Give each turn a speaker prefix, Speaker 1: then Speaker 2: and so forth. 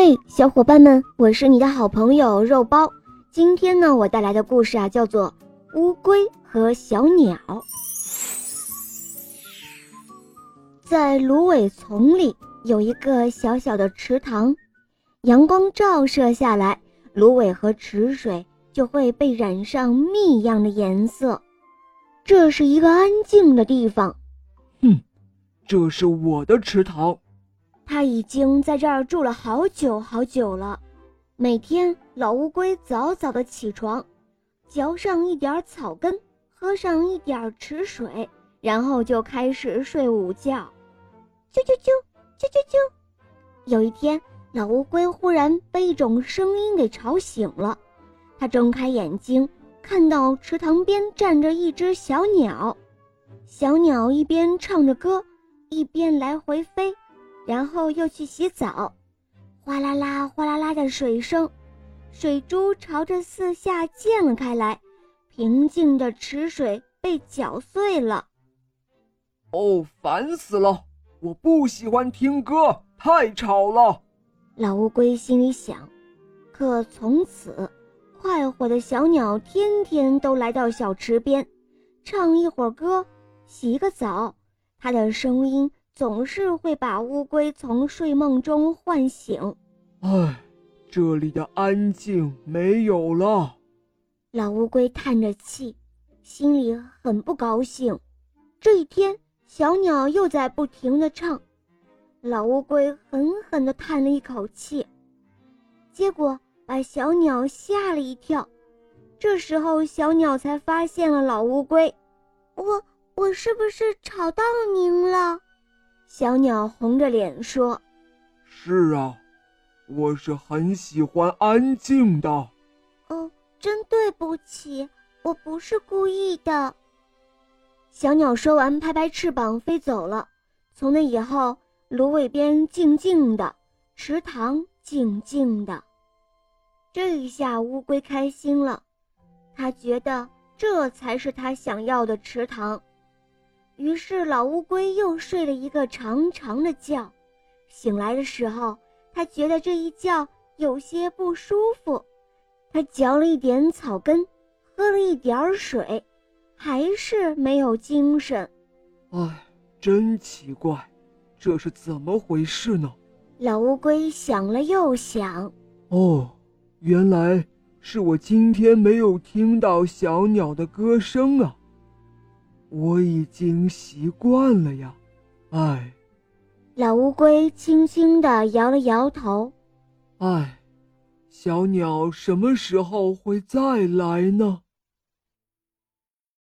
Speaker 1: 嘿，小伙伴们，我是你的好朋友肉包。今天呢，我带来的故事啊，叫做《乌龟和小鸟》。在芦苇丛里有一个小小的池塘，阳光照射下来，芦苇和池水就会被染上蜜一样的颜色。这是一个安静的地方。
Speaker 2: 哼，这是我的池塘。
Speaker 1: 他已经在这儿住了好久好久了。每天，老乌龟早早的起床，嚼上一点草根，喝上一点池水，然后就开始睡午觉。啾啾啾，啾啾啾。有一天，老乌龟忽然被一种声音给吵醒了。它睁开眼睛，看到池塘边站着一只小鸟，小鸟一边唱着歌，一边来回飞。然后又去洗澡，哗啦啦、哗啦啦的水声，水珠朝着四下溅了开来，平静的池水被搅碎了。
Speaker 2: 哦，烦死了！我不喜欢听歌，太吵了。
Speaker 1: 老乌龟心里想。可从此，快活的小鸟天天都来到小池边，唱一会儿歌，洗个澡，它的声音。总是会把乌龟从睡梦中唤醒。
Speaker 2: 唉，这里的安静没有了。
Speaker 1: 老乌龟叹着气，心里很不高兴。这一天，小鸟又在不停的唱，老乌龟狠狠地叹了一口气，结果把小鸟吓了一跳。这时候，小鸟才发现了老乌龟：“我，我是不是吵到您了？”小鸟红着脸说：“
Speaker 2: 是啊，我是很喜欢安静的。”“
Speaker 1: 哦，真对不起，我不是故意的。”小鸟说完，拍拍翅膀飞走了。从那以后，芦苇边静静的，池塘静静的。这一下，乌龟开心了，它觉得这才是它想要的池塘。于是，老乌龟又睡了一个长长的觉。醒来的时候，他觉得这一觉有些不舒服。他嚼了一点草根，喝了一点水，还是没有精神。
Speaker 2: 唉，真奇怪，这是怎么回事呢？
Speaker 1: 老乌龟想了又想。
Speaker 2: 哦，原来是我今天没有听到小鸟的歌声啊。我已经习惯了呀，唉。
Speaker 1: 老乌龟轻轻地摇了摇头，
Speaker 2: 唉，小鸟什么时候会再来呢？